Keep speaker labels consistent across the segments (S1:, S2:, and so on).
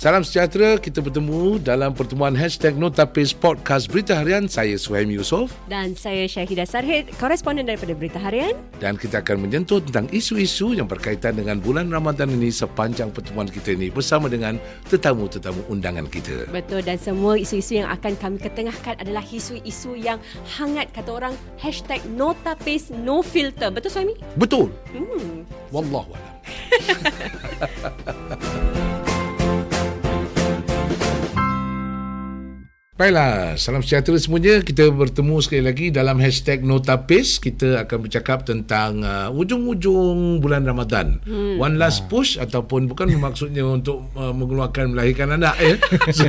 S1: Salam sejahtera, kita bertemu dalam pertemuan hashtag Notapis Podcast Berita Harian. Saya Suhaim Yusof.
S2: Dan saya Syahidah Sarhid, koresponden daripada Berita Harian.
S1: Dan kita akan menyentuh tentang isu-isu yang berkaitan dengan bulan Ramadan ini sepanjang pertemuan kita ini bersama dengan tetamu-tetamu undangan kita.
S2: Betul, dan semua isu-isu yang akan kami ketengahkan adalah isu-isu yang hangat, kata orang, hashtag Notapis No Filter. Betul, Suhaimi?
S1: Betul.
S2: Hmm.
S1: Wallahualam. Baiklah, salam sejahtera semuanya. Kita bertemu sekali lagi dalam hashtag Notapis. Kita akan bercakap tentang uh, ujung-ujung bulan Ramadan. Hmm. One last push ataupun bukan maksudnya untuk uh, mengeluarkan melahirkan anak ya. so,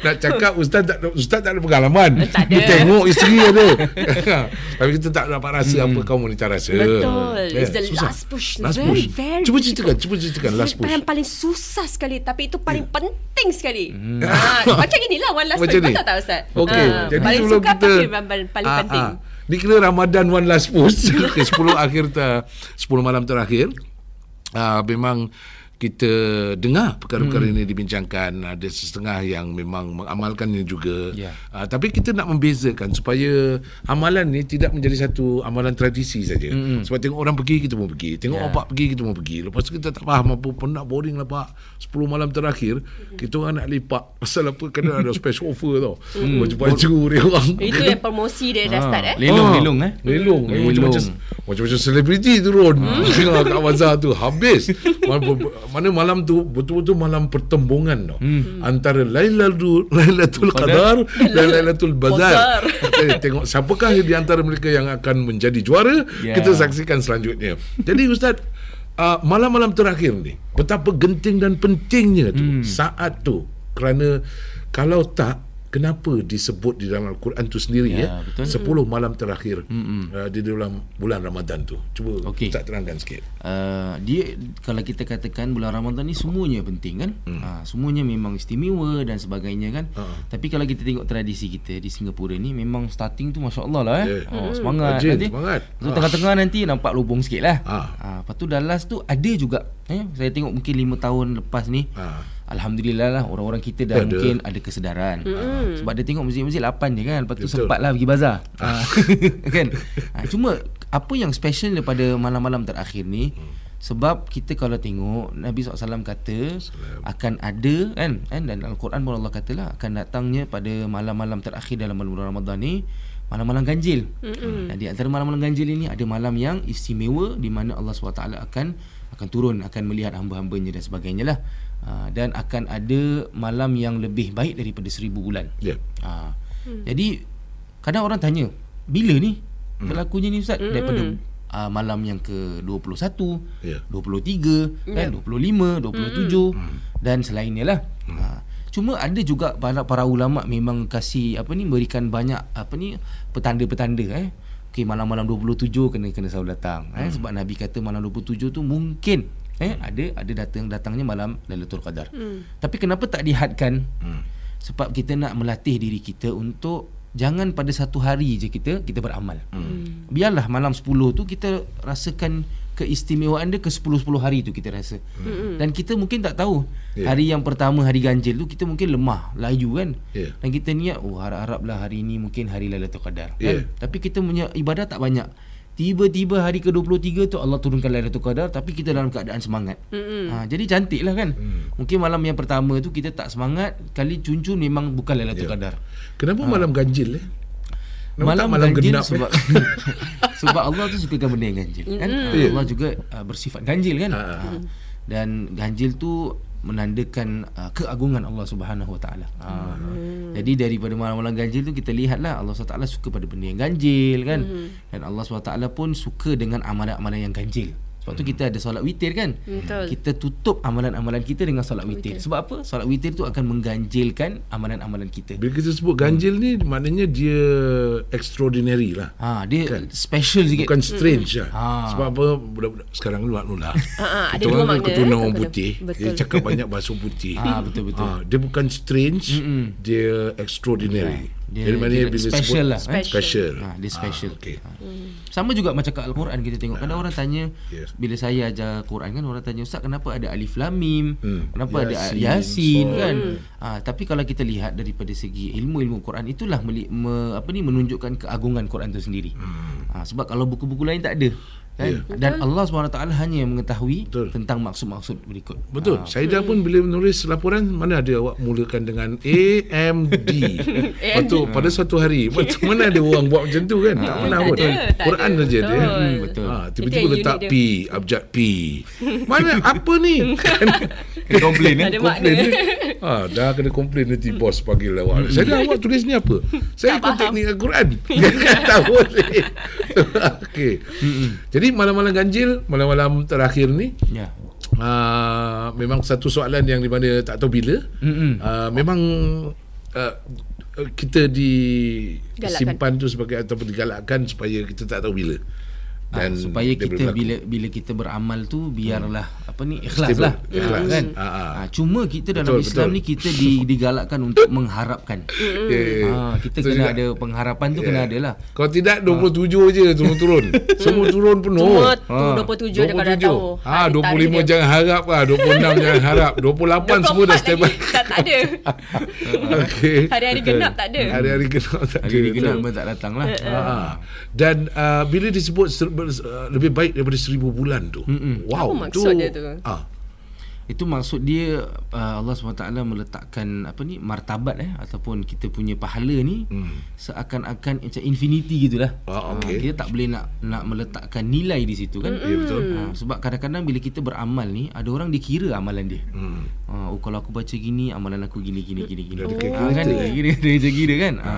S1: nak cakap ustaz tak ustaz tak ada pengalaman.
S2: Tak ada.
S1: Dia tengok isteri ada. Tapi kita tak dapat rasa hmm. apa kaum wanita rasa.
S2: Betul.
S1: Ya,
S2: It's the
S1: susah.
S2: last push.
S1: Last
S2: very,
S1: push.
S2: Very
S1: cuba ceritakan, cuba ceritakan last push.
S2: Yang paling susah sekali tapi itu paling
S1: Ya.
S2: penting sekali. Ha, macam inilah one last
S1: Macam
S2: push.
S1: Ni?
S2: Betul tak Ustaz?
S1: Okey,
S2: Ha,
S1: jadi
S2: paling
S1: sebelum
S2: suka
S1: kita
S2: paling, paling
S1: Ah,
S2: penting.
S1: ah. Ni kira Ramadan one last push ke 10 akhir ta, 10 malam terakhir. Ah memang kita dengar perkara-perkara hmm. ini dibincangkan ada setengah yang memang mengamalkannya juga
S3: Ya.
S1: uh, tapi kita nak membezakan supaya amalan ni tidak menjadi satu amalan tradisi saja hmm. sebab tengok orang pergi kita pun pergi tengok
S3: Ya.
S1: opak pergi kita pun pergi lepas tu kita tak faham apa penat boring lah pak 10 malam terakhir kita orang nak lipat pasal apa kena ada special offer tau
S3: Hmm.
S1: baju-baju dia orang
S2: Itu yang promosi dia dah start eh.
S3: Lelong,
S1: Ah,
S3: lelong eh.
S1: Lelong.
S3: Lelong.
S1: Macam-macam macam-macam selebriti turun hmm. kat bazar tu habis. Mana, malam tu betul-betul malam pertembungan tau. Hmm. Antara Lailatul Lailatul Qadar dan Lailatul Bazar. Kita Tengok siapakah di antara mereka yang akan menjadi juara,
S3: Ya.
S1: kita saksikan selanjutnya. Jadi ustaz uh, malam-malam terakhir ni betapa genting dan pentingnya tu hmm. saat tu kerana kalau tak kenapa disebut di dalam Al-Quran tu sendiri ya,
S3: Ya, betul.
S1: 10 malam terakhir uh, di dalam bulan Ramadan tu. Cuba
S3: Okey.
S1: tak terangkan sikit.
S3: Uh, dia kalau kita katakan bulan Ramadan ni semuanya penting kan hmm. uh, semuanya memang istimewa dan sebagainya kan
S1: Ha.
S3: tapi kalau kita tengok tradisi kita di Singapura ni memang starting tu masya-Allah lah eh
S1: Yeah.
S3: oh, semangat
S1: Rajin,
S3: nanti
S1: semangat.
S3: so,
S1: Ah.
S3: tengah-tengah nanti nampak lubung sikit lah
S1: Ah.
S3: uh, lepas tu dah last tu ada juga eh saya tengok mungkin 5 tahun lepas ni
S1: Ha.
S3: Alhamdulillah lah orang-orang kita dah
S1: Ada.
S3: mungkin ada kesedaran. Mm. Sebab dia tengok masjid-masjid 8 je kan. Lepas tu
S1: Betul.
S3: sempat lah pergi bazar. Ha. kan? Ha, cuma apa yang special daripada malam-malam terakhir ni sebab kita kalau tengok Nabi SAW kata akan ada kan, kan dan Al-Quran pun Allah katalah akan datangnya pada malam-malam terakhir dalam bulan Ramadan ni malam-malam ganjil. Mm-hmm. Dan di antara malam-malam ganjil ini ada malam yang istimewa di mana Allah SWT akan akan turun akan melihat hamba-hambanya dan sebagainya lah. Uh, dan akan ada malam yang lebih baik daripada seribu bulan.
S1: Ya.
S3: Ha. Hmm. Jadi kadang orang tanya, bila ni berlakunya ni ustaz? Hmm. Daripada uh, malam yang ke-21,
S1: Ya.
S3: 23, kan 25, 27 hmm. dan selainnya lah. Hmm. Ha. Cuma ada juga para para ulama memang kasih apa ni berikan banyak apa ni petanda-petanda eh. Okey malam-malam 27 kena kena selalu datang eh sebab Nabi kata malam 27 tu mungkin eh ada ada datang datangnya malam Lailatul Qadar. Hmm. Tapi kenapa tak dihadkan? Hmm. Sebab kita nak melatih diri kita untuk jangan pada satu hari je kita kita beramal. Hmm. Biarlah malam 10 tu kita rasakan keistimewaan dia ke 10-10 hari tu kita rasa. Hmm. Dan kita mungkin tak tahu
S1: Ya.
S3: hari yang pertama hari ganjil tu kita mungkin lemah, layu kan.
S1: Ya.
S3: Dan kita niat oh harap-haraplah hari ini mungkin hari Lailatul Qadar.
S1: Ya.
S3: Kan? Tapi kita punya ibadah tak banyak. Tiba-tiba hari ke-23 tu Allah turunkan Lailatul Qadar tapi kita dalam keadaan semangat.
S2: Mm-mm.
S3: Ha, jadi cantik lah kan. Hmm. Mungkin malam yang pertama tu kita tak semangat, kali cuncun memang bukan Lailatul
S1: Ya.
S3: Qadar.
S1: Kenapa malam ganjil eh?
S3: Malam,
S1: malam
S3: ganjil
S1: genap?
S3: sebab sebab Allah tu sukakan benda yang ganjil kan. Ha,
S1: Ya.
S3: Allah juga uh, bersifat ganjil kan.
S1: Ha.
S3: Ha. Dan ganjil tu menandakan uh, keagungan Allah Subhanahu Wa Taala. Ha. Jadi daripada malam-malam ganjil tu kita lihatlah Allah SWT suka pada benda yang ganjil kan. Dan Allah SWT pun suka dengan amalan-amalan yang ganjil. Sebab tu kita ada solat witir kan.
S2: Betul.
S3: Kita tutup amalan-amalan kita dengan solat witir. Sebab apa? Solat witir tu akan mengganjilkan amalan-amalan kita.
S1: Bila kita sebut ganjil ni maknanya dia extraordinary lah.
S3: Ha, dia kan? special sikit.
S1: Bukan strange lah.
S3: Ha.
S1: Sebab apa budak-budak sekarang ni maknul lah.
S2: Ha, ha, ada
S1: Kita
S2: dua
S1: orang kan
S2: makna.
S1: keturunan orang putih.
S2: Betul.
S1: Dia cakap banyak bahasa putih.
S3: Ah, betul, betul.
S1: Ah, dia bukan strange,
S3: Mm-mm.
S1: dia extraordinary.
S3: Dia,
S1: Jadi maknanya
S3: dia
S1: bila
S3: special
S1: sebut
S3: lah. eh.
S2: Special.
S1: Special.
S3: Ha, dia special.
S1: Ah, okey.
S3: Ha. Sama juga macam kat Al-Quran kita tengok. Kadang orang tanya
S1: Yes.
S3: bila saya ajar Quran kan orang tanya ustaz kenapa ada alif lam mim?
S1: Hmm.
S3: Kenapa ada
S1: Yasin,
S3: yasin
S1: Sad.
S3: kan? Ha, tapi kalau kita lihat daripada segi ilmu-ilmu Quran itulah meli, me, apa ni menunjukkan keagungan Quran itu sendiri.
S1: Hmm.
S3: Ha, sebab kalau buku-buku lain tak ada. Kan?
S1: Ya.
S3: Dan Allah SWT hanya yang mengetahui
S1: Betul.
S3: tentang maksud-maksud berikut.
S1: Betul.
S3: Ha,
S1: Saidah pun bila menulis laporan mana ada awak mulakan dengan AMD. Lepas tu pada satu hari mana ada orang buat macam tu kan? Tak pernah
S2: tak
S1: pun. Quran saja dia.
S2: Betul.
S3: Hmm, betul.
S1: Ha, tiba-tiba letak P, abjad P. Mana apa ni? Kan
S3: Kena komplain eh.
S2: Ada
S1: komplain ni. Ha, dah kena komplain nanti bos panggil awak. Saya dah awak tulis ni apa? Saya ikut teknik Al-Quran. Dia tak boleh. Okey. Jadi malam-malam ganjil, malam-malam terakhir ni
S3: Ya.
S1: uh, memang satu soalan yang di mana tak tahu bila. Uh, memang uh, kita
S2: Galakkan.
S1: disimpan tu sebagai ataupun digalakkan supaya kita tak tahu bila.
S3: Dan
S1: Dan
S3: supaya
S1: dia
S3: kita bila bila kita beramal tu biarlah apa ni ikhlas
S1: Stable,
S3: lah
S1: ikhlas.
S3: kan
S1: Ah, ah.
S3: ha, cuma kita dalam
S1: Betul,
S3: Islam
S1: betul.
S3: ni kita di, digalakkan untuk mengharapkan
S1: ya, ya.
S3: ha, kita
S1: Betul
S3: kena
S1: juga.
S3: ada pengharapan tu
S1: Ya.
S3: kena ada lah
S1: Kalau tidak 27 je turun-turun. Semua turun penuh.
S2: Cuma
S1: Ah,
S2: tu 27 dia kau dah tahu.
S1: Ha,
S2: Hari
S1: 25
S2: tarikh dia.
S1: jangan harap lah. 26 jangan harap. 28 semua dah
S2: 24
S1: standby.
S2: tak, tak ada.
S1: Okey.
S2: Hari-hari genap tak ada.
S1: Hari-hari genap tak ada.
S3: hari ni kena
S1: Betul.
S3: memang tak datang lah
S1: Ha. Dan uh, bila disebut ber- uh, lebih baik daripada seribu bulan tu.
S3: Mm-mm.
S1: Wow.
S2: Apa maksud dia tu?
S1: Ah,
S3: itu maksud dia uh, Allah SWT meletakkan apa ni martabat eh ataupun kita punya pahala ni
S1: Hmm.
S3: seakan-akan macam infinity gitulah
S1: Ah,
S3: Ah,
S1: okey.
S3: kita tak boleh nak nak meletakkan nilai di situ kan
S1: Ya betul.
S3: Ha, sebab kadang-kadang bila kita beramal ni ada orang dikira amalan dia.
S1: Hmm.
S3: Ha, oh kalau aku baca gini amalan aku gini gini gini gini. Ha,
S1: calculator.
S3: kan dia kira dia macam kira kan. Ha.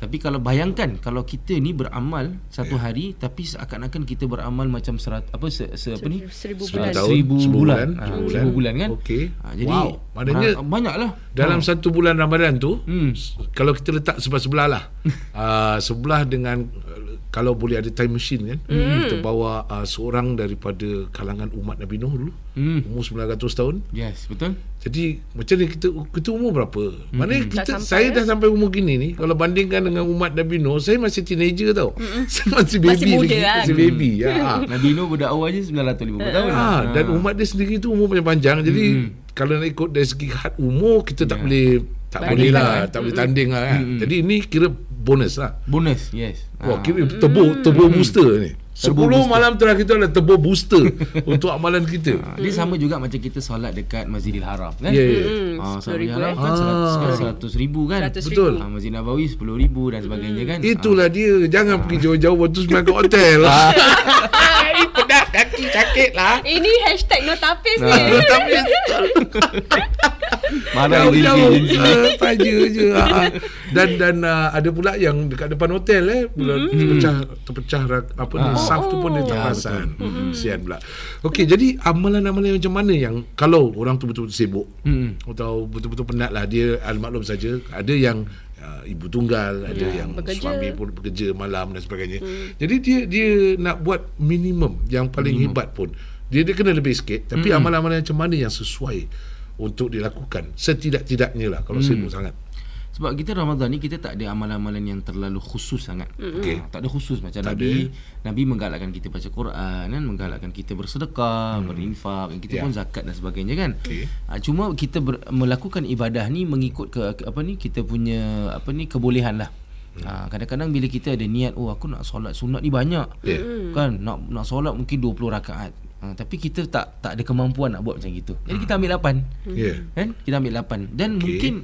S3: Tapi kalau bayangkan kalau kita ni beramal satu hari tapi seakan-akan kita beramal macam serat apa se, se apa ni?
S2: Seribu
S1: Seribu
S2: bulan.
S1: tahun.
S3: Seribu
S1: Seribu
S3: bulan.
S1: bulan.
S3: Ha,
S1: Seribu
S3: seribu
S1: bulan.
S3: bulan kan.
S1: Okey.
S3: Ha, jadi
S1: Wow. Maknanya
S3: ha, banyaklah.
S1: Dalam satu bulan Ramadan tu,
S3: Hmm.
S1: kalau kita letak sebelah-sebelah lah. uh, sebelah dengan kalau boleh ada time machine kan. Kita bawa uh, seorang daripada kalangan umat Nabi Nuh dulu.
S3: Hmm.
S1: Umur 900 tahun.
S3: Yes, betul.
S1: Jadi macam ni kita kita umur berapa? Mana
S2: Tak
S1: kita
S2: sampai,
S1: saya
S2: eh?
S1: dah sampai umur gini ni kalau bandingkan dengan umat Nabi Nuh saya masih teenager tau. Saya masih baby
S2: Masih muda
S1: lagi.
S2: lah.
S1: Masih baby. Ya.
S3: Nabi Nuh berdakwah je 950 tahun.
S1: Ha, dan umat dia sendiri tu umur panjang-panjang. Jadi kalau nak ikut dari segi had umur kita tak boleh tak
S2: Bandingkan,
S1: boleh lah, tak boleh tanding lah kan. Jadi ini kira bonus lah.
S3: Bonus, yes.
S1: Wah,
S3: Ha.
S1: kira turbo turbo booster ni. 10
S3: booster.
S1: malam terakhir tu adalah turbo booster untuk amalan kita.
S3: Ha, Dia sama juga macam kita solat dekat Masjidil Haram kan?
S1: Ya, ya.
S2: Hmm,
S3: Ah,
S2: sepuluh
S3: Masjidil
S2: ribu
S3: Haram kan. 100, 100 ribu kan?
S2: 100
S1: Betul.
S3: Ah, Masjid Nabawi 10 ribu dan sebagainya kan?
S1: Itulah dia. Jangan pergi jauh-jauh waktu sembilan ke hotel. Ini pedas kaki sakit lah.
S2: Ini hashtag notapis ni.
S3: Nah.
S1: Tapi
S3: Mana ada
S1: jauh-jauh
S3: janji
S1: uh, saja je. Ah, ah. Dan dan uh, ada pula yang dekat depan hotel eh bila terpecah terpecah rak- apa ni
S3: Ah.
S1: saf tu pun dia tak
S3: Ya,
S1: perasan. Sian pula. Okey, jadi amalan-amalan macam mana yang kalau orang tu betul-betul sibuk
S3: Hmm.
S1: atau betul-betul penat lah dia al-maklum saja ada yang uh, ibu tunggal ada yang
S2: bekerja.
S1: suami pun bekerja malam dan sebagainya jadi dia dia nak buat minimum yang paling minimum. hebat pun dia dia kena lebih sikit tapi amalan-amalan macam mana yang sesuai untuk dilakukan setidak-tidaknya lah kalau sibuk sangat
S3: Sebab kita Ramadan ni kita tak ada amalan-amalan yang terlalu khusus sangat.
S1: Okey.
S3: Ha, tak ada khusus macam
S1: Tak
S3: Nabi Nabi menggalakkan kita baca Quran kan, menggalakkan kita bersedekah, berinfak, kita
S1: Ya.
S3: pun zakat dan sebagainya kan.
S1: Okey.
S3: Ha, cuma kita ber, melakukan ibadah ni mengikut ke, ke apa ni kita punya apa ni kebolehan lah. Ha, kadang-kadang bila kita ada niat oh aku nak solat sunat ni banyak.
S1: Ya.
S3: Kan nak nak solat mungkin 20 rakaat. Ha, tapi kita tak tak ada kemampuan nak buat macam itu. Jadi kita ambil 8
S1: ya
S3: kan kita ambil 8 dan
S1: Okey.
S3: mungkin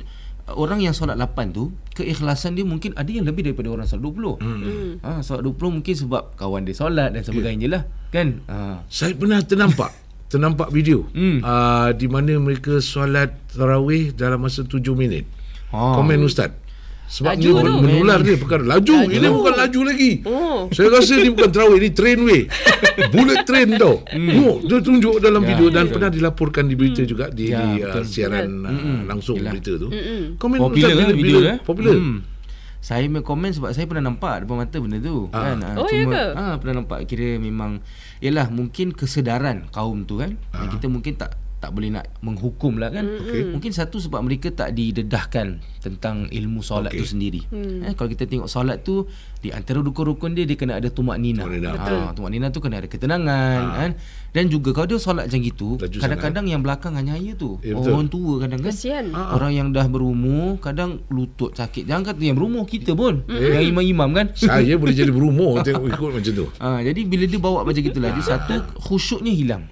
S3: orang yang solat 8 tu keikhlasan dia mungkin ada yang lebih daripada orang solat 20 hmm. ha, solat 20 mungkin sebab kawan dia solat dan sebagainya lah kan ha.
S1: saya pernah ternampak ternampak video
S3: Hmm.
S1: uh, di mana mereka solat tarawih dalam masa 7 minit
S3: Ha.
S1: komen ustaz sebab
S2: Laju
S1: ni
S2: tu.
S1: menular dia perkara laju.
S2: Laju.
S1: ini bukan laju lagi
S2: Oh.
S1: saya rasa ni bukan tarawih ni train way bullet train tau oh, dia tunjuk dalam
S3: Hmm. Ya,
S1: video dan
S3: betul.
S1: pernah dilaporkan di berita juga di,
S3: Ya,
S1: di uh, siaran uh, langsung
S3: Yelah.
S1: berita tu komen
S3: popular
S1: ustaz
S3: kan
S1: bila,
S3: video
S1: bila,
S3: eh
S1: popular
S3: hmm. saya punya komen sebab saya pernah nampak depan mata benda tu
S1: Ah.
S3: kan ha,
S2: Oh, ya ke?
S3: ha, pernah nampak kira memang Yalah mungkin kesedaran kaum tu kan
S1: Ah.
S3: Kita mungkin tak tak boleh nak menghukum lah kan.
S1: Okey.
S3: Mungkin satu sebab mereka tak didedahkan tentang ilmu solat
S1: Okey.
S3: tu sendiri. Eh, kalau kita tengok solat tu di antara rukun-rukun dia dia kena ada tumak nina. Ha, tumak nina tu kena ada ketenangan kan. Dan juga kalau dia solat macam gitu,
S1: Laju
S3: kadang-kadang yang belakang hanya ya tu.
S1: Ya, betul.
S3: Orang tua kadang kan.
S2: Kesian.
S3: Orang yang dah berumur kadang lutut sakit. Jangan kata yang berumur kita pun.
S1: Eh.
S3: Yang imam-imam kan.
S1: Saya boleh jadi berumur tengok ikut macam tu.
S3: Ha, jadi bila dia bawa macam gitulah dia satu khusyuknya hilang.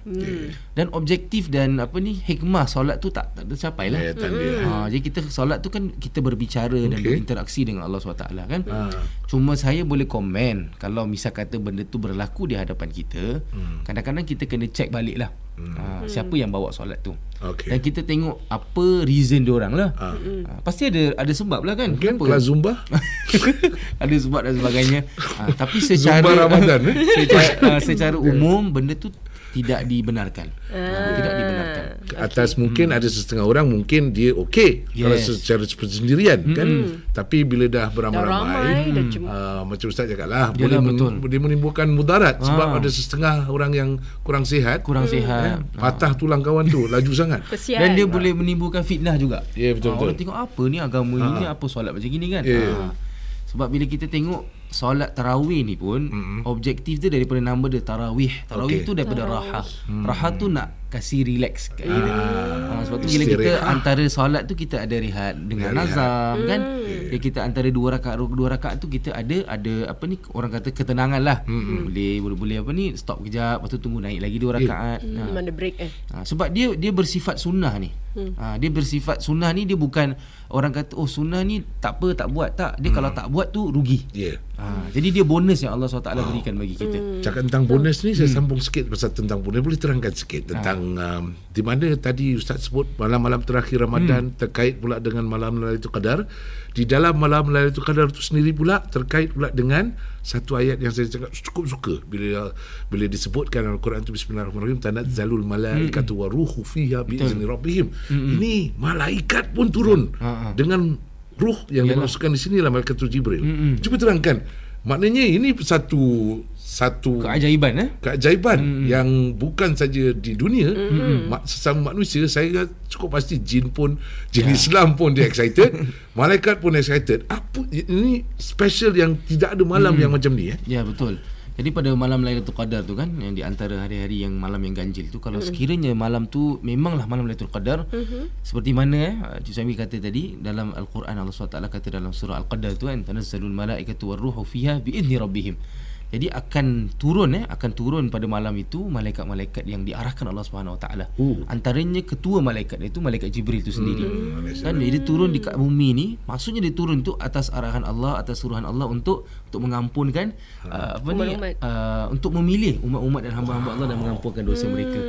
S3: Dan objektif dan apa ni hikmah solat tu tak tak tercapai lah. Ha, jadi kita solat tu kan kita berbicara dan
S1: Okey.
S3: berinteraksi dengan Allah SWT kan.
S1: Ha.
S3: Cuma saya boleh komen kalau misal kata benda tu berlaku di hadapan kita,
S1: Hmm.
S3: kadang-kadang kita kena check balik lah. Ha, siapa yang bawa solat tu.
S1: Okey.
S3: Dan kita tengok apa reason dia orang lah.
S1: Ha.
S3: Ha, pasti ada ada sebab lah kan.
S1: Mungkin
S3: Kenapa?
S1: kelas Zumba.
S3: ada sebab dan sebagainya. Ha, tapi secara
S1: Zumba Ramadan, eh?
S3: secara, uh, secara umum benda tu tidak dibenarkan. Ha, tidak
S1: atas mungkin ada setengah orang mungkin dia okey kalau
S3: Yes.
S1: secara sendirian kan tapi bila dah
S2: Dah
S1: beramai-ramai
S2: ramai dah cuma
S1: Uh, macam Ustaz cakap lah
S3: Yalah,
S1: boleh,
S3: betul.
S1: boleh menimbulkan mudarat sebab
S3: Ah.
S1: ada setengah orang yang kurang sihat
S3: Kurang sihat.
S1: patah tulang kawan tu laju sangat
S2: kesian.
S3: Dan dia boleh menimbulkan fitnah juga.
S1: Ya, betul,
S3: Ah,
S1: betul.
S3: Orang tengok apa ni agama ini apa solat macam gini kan.
S1: Ya.
S3: Ah. Sebab bila kita tengok solat tarawih ni pun mm-hmm. objektif dia daripada nama dia tarawih. Tarawih tu daripada raha. Raha tu nak kasih relax kat kita. Ah, sebab tu bila kita
S1: Istirahat.
S3: antara solat tu kita ada rehat dengan
S1: Ya, rehat.
S3: nazam kan. Dia kita antara dua rakaat dua rakaat tu kita ada ada apa ni orang kata ketenangan lah. Boleh boleh boleh apa ni stop kejap lepas tu tunggu naik lagi dua rakaat.
S2: hmm, mana break eh.
S3: Ha, sebab dia dia bersifat sunnah ni. Hmm. Ha, dia bersifat sunnah ni dia bukan orang kata oh sunnah ni tak apa tak buat tak. Dia hmm. kalau tak buat tu rugi.
S1: ya
S3: Ha, jadi dia bonus yang Allah SWT berikan bagi kita. Hmm.
S1: Cakap tentang bonus ni saya sambung sikit pasal tentang bonus boleh terangkan sikit tentang um, di mana tadi ustaz sebut malam-malam terakhir Ramadan terkait pula dengan malam Lailatul Qadar. Di dalam malam Lailatul Qadar itu sendiri pula terkait pula dengan satu ayat yang saya cakap cukup suka. Bila bila disebutkan dalam Al-Quran itu bismillahirrahmanirrahim tanazzalul malaikatu waruhu fiha biizni rabbihim. Ini malaikat pun turun
S3: Ha, ha.
S1: dengan ruh yang dimasukkan di sini adalah malaikat Jibril. Cuba terangkan maknanya ini satu satu
S3: Keajaiban eh.
S1: keajaiban mm. yang bukan saja di dunia mm. mak, sesama manusia saya cukup pasti jin pun jin yeah. Islam pun dia excited malaikat pun excited apa ini special yang tidak ada malam mm. yang macam ni eh
S3: Ya betul. Jadi pada malam Lailatul Qadar tu kan yang di antara hari-hari yang malam yang ganjil tu kalau sekiranya malam tu memanglah malam Lailatul Qadar seperti mana eh Cik kata tadi dalam Al-Quran Allah SWT kata dalam surah Al-Qadar tu kan tanazzalul malaikatu warruhu fiha biizni rabbihim. Jadi akan turun eh akan turun pada malam itu malaikat-malaikat yang diarahkan Allah Subhanahu Wa Taala.
S1: Oh.
S3: Antaranya ketua malaikat itu malaikat Jibril itu sendiri.
S1: Hmm,
S3: kan dia, turun di kat bumi ni maksudnya dia turun tu atas arahan Allah atas suruhan Allah untuk untuk mengampunkan uh, apa ni
S2: Umat-umat.
S3: uh, untuk memilih umat-umat dan hamba-hamba Allah dan mengampunkan dosa mereka.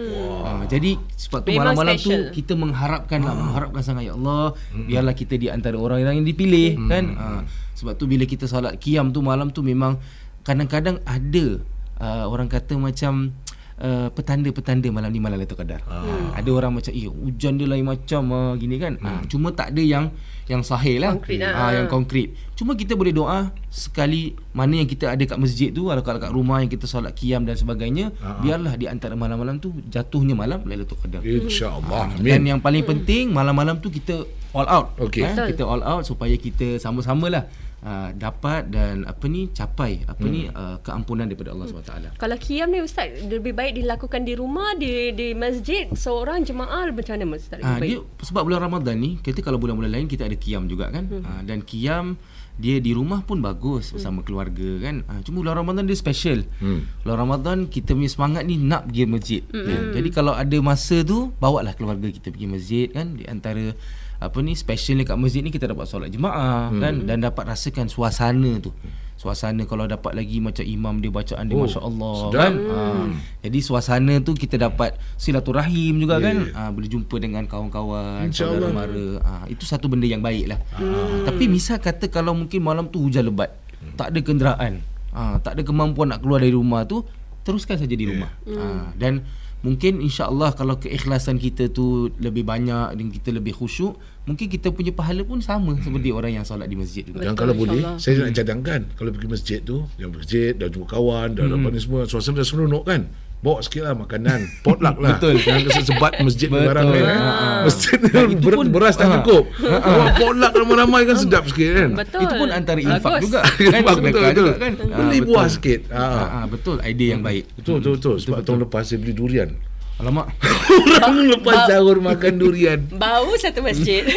S3: Uh, jadi sebab tu
S2: Memang
S3: malam-malam tu kita mengharapkan lah mengharapkan sangat ya Allah biarlah kita di antara orang yang dipilih kan. Uh, sebab tu bila kita solat qiyam tu malam tu memang kadang-kadang ada uh, orang kata macam uh, petanda-petanda malam ni malam Lailatul Qadar. Ah. Ada orang macam eh hujan dia lain macam uh, gini kan. Ah, cuma tak ada yang yang sahih lah.
S2: Konkret lah.
S3: Ah, yang konkret. Cuma kita boleh doa sekali mana yang kita ada kat masjid tu atau kat kat rumah yang kita solat qiyam dan sebagainya, biarlah di antara malam-malam tu jatuhnya malam Lailatul Qadar.
S1: insyaallah
S3: Dan
S1: amin
S3: yang paling penting malam-malam tu kita all out.
S1: Okey.
S3: Eh, kita all out supaya kita sama-samalah uh, dapat dan apa ni capai apa ni uh, keampunan daripada Allah SWT.
S2: Kalau qiyam ni ustaz lebih baik dilakukan di rumah di di masjid seorang jemaah macam mana ustaz lebih baik?
S3: dia sebab bulan Ramadan ni kita kalau bulan-bulan lain kita ada qiyam juga kan. Hmm. Ah, dan qiyam dia di rumah pun bagus bersama keluarga kan. Ah, cuma bulan Ramadan dia special.
S1: Hmm.
S3: Bulan Ramadan kita punya semangat ni nak pergi masjid. Kan? Jadi kalau ada masa tu bawalah keluarga kita pergi masjid kan di antara apa ni special kat masjid ni kita dapat solat jemaah hmm. kan dan dapat rasakan suasana tu. Suasana kalau dapat lagi macam imam dia bacaan dia
S1: Oh,
S3: masya-Allah kan. Ah, jadi suasana tu kita dapat silaturahim juga
S1: Ya,
S3: kan.
S1: ya.
S3: Ah, boleh jumpa dengan kawan-kawan, saudara mara. Ah, itu satu benda yang baik lah. Ah, tapi misal kata kalau mungkin malam tu hujan lebat, tak ada kenderaan, ah, tak ada kemampuan nak keluar dari rumah tu, teruskan saja di rumah. Ah, dan mungkin insya-Allah kalau keikhlasan kita tu lebih banyak dan kita lebih khusyuk, mungkin kita punya pahala pun sama seperti orang yang solat di masjid juga.
S1: Dan
S2: Betul,
S1: kalau boleh
S2: insyaAllah.
S1: Saya nak cadangkan Kalau pergi masjid tu Yang masjid Dah jumpa kawan Dah dapat ni semua Suasana dah seronok kan bawa sikit lah makanan potluck lah
S3: Betul.
S1: jangan kasi sebat masjid ni
S3: Betul.
S1: barang kan
S3: Ha, ha.
S1: masjid ber,
S3: pun-
S1: beras tak
S3: ha.
S1: cukup bawa potluck ramai-ramai kan sedap sikit kan
S2: Betul.
S3: Itu pun antara infak
S2: Bagus.
S3: juga
S1: betul,
S3: kan
S1: betul, betul.
S3: juga kan
S1: Beli
S3: Ah,
S1: buah
S3: betul.
S1: sikit. Ah.
S3: Ah, ah, betul idea yang baik
S1: betul betul betul sebab tahun lepas saya beli durian
S3: alamak
S1: orang lepas sahur makan durian
S2: Bau satu masjid.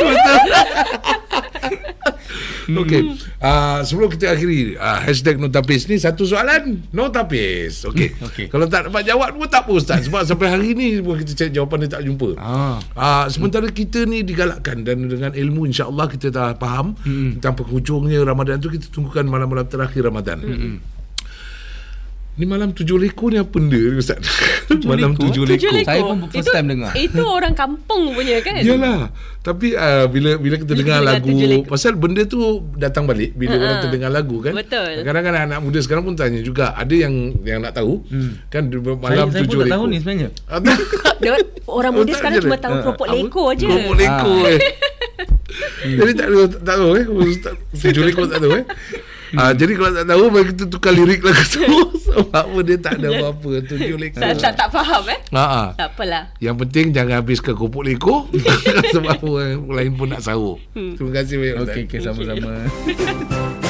S1: Okey. Uh, sebelum kita akhiri uh, hashtag notapis ni satu soalan notapis. Okey.
S3: Okey.
S1: Kalau tak dapat jawab pun tak apa ustaz sebab sampai hari ni pun kita cari jawapan dia tak jumpa.
S3: ah
S1: Uh, sementara kita ni digalakkan dan dengan ilmu insya-Allah kita dah faham mm. tentang penghujungnya Ramadan tu kita tunggukan malam-malam terakhir Ramadan. Mm. Ni malam tujuh lekor ni apa benda ni ustaz? malam
S3: lekor?
S1: tujuh
S2: Tujuh
S1: lekor.
S2: lekor.
S3: Saya pun first
S2: Itu-
S3: time dengar.
S2: Itu orang kampung punya kan?
S1: Yalah Tapi uh, bila bila kita
S2: Bila
S1: dengar
S2: dengar
S1: lagu
S2: tujuh.
S1: Pasal benda tu datang balik Bila
S2: Ha-ha.
S1: orang terdengar lagu kan
S2: Betul.
S1: Kadang-kadang anak muda sekarang pun tanya juga Ada yang yang nak tahu Kan di-
S3: saya,
S1: malam
S3: saya pun
S1: tujuh
S3: tak tahu ni sebenarnya
S1: Ah,
S2: orang muda
S1: Oh,
S2: sekarang
S1: je
S2: cuma tahu
S3: Ah,
S2: keropok
S3: apa?
S2: lekor je.
S1: Keropok lekor eh Jadi tak tahu tak tahu eh Ustaz, Tujuh lekor tak tahu eh Ah, jadi kalau tak tahu mari kita tukar lirik lagu tu sebab apa dia tak ada apa-apa tujuh lekor.
S2: Tak, tak, tak faham eh?
S1: Ha ah.
S2: Tak apalah.
S1: Yang penting jangan habiskan kerupuk lekor sebab orang lain pun nak sahur. Terima kasih banyak
S3: okey okey sama-sama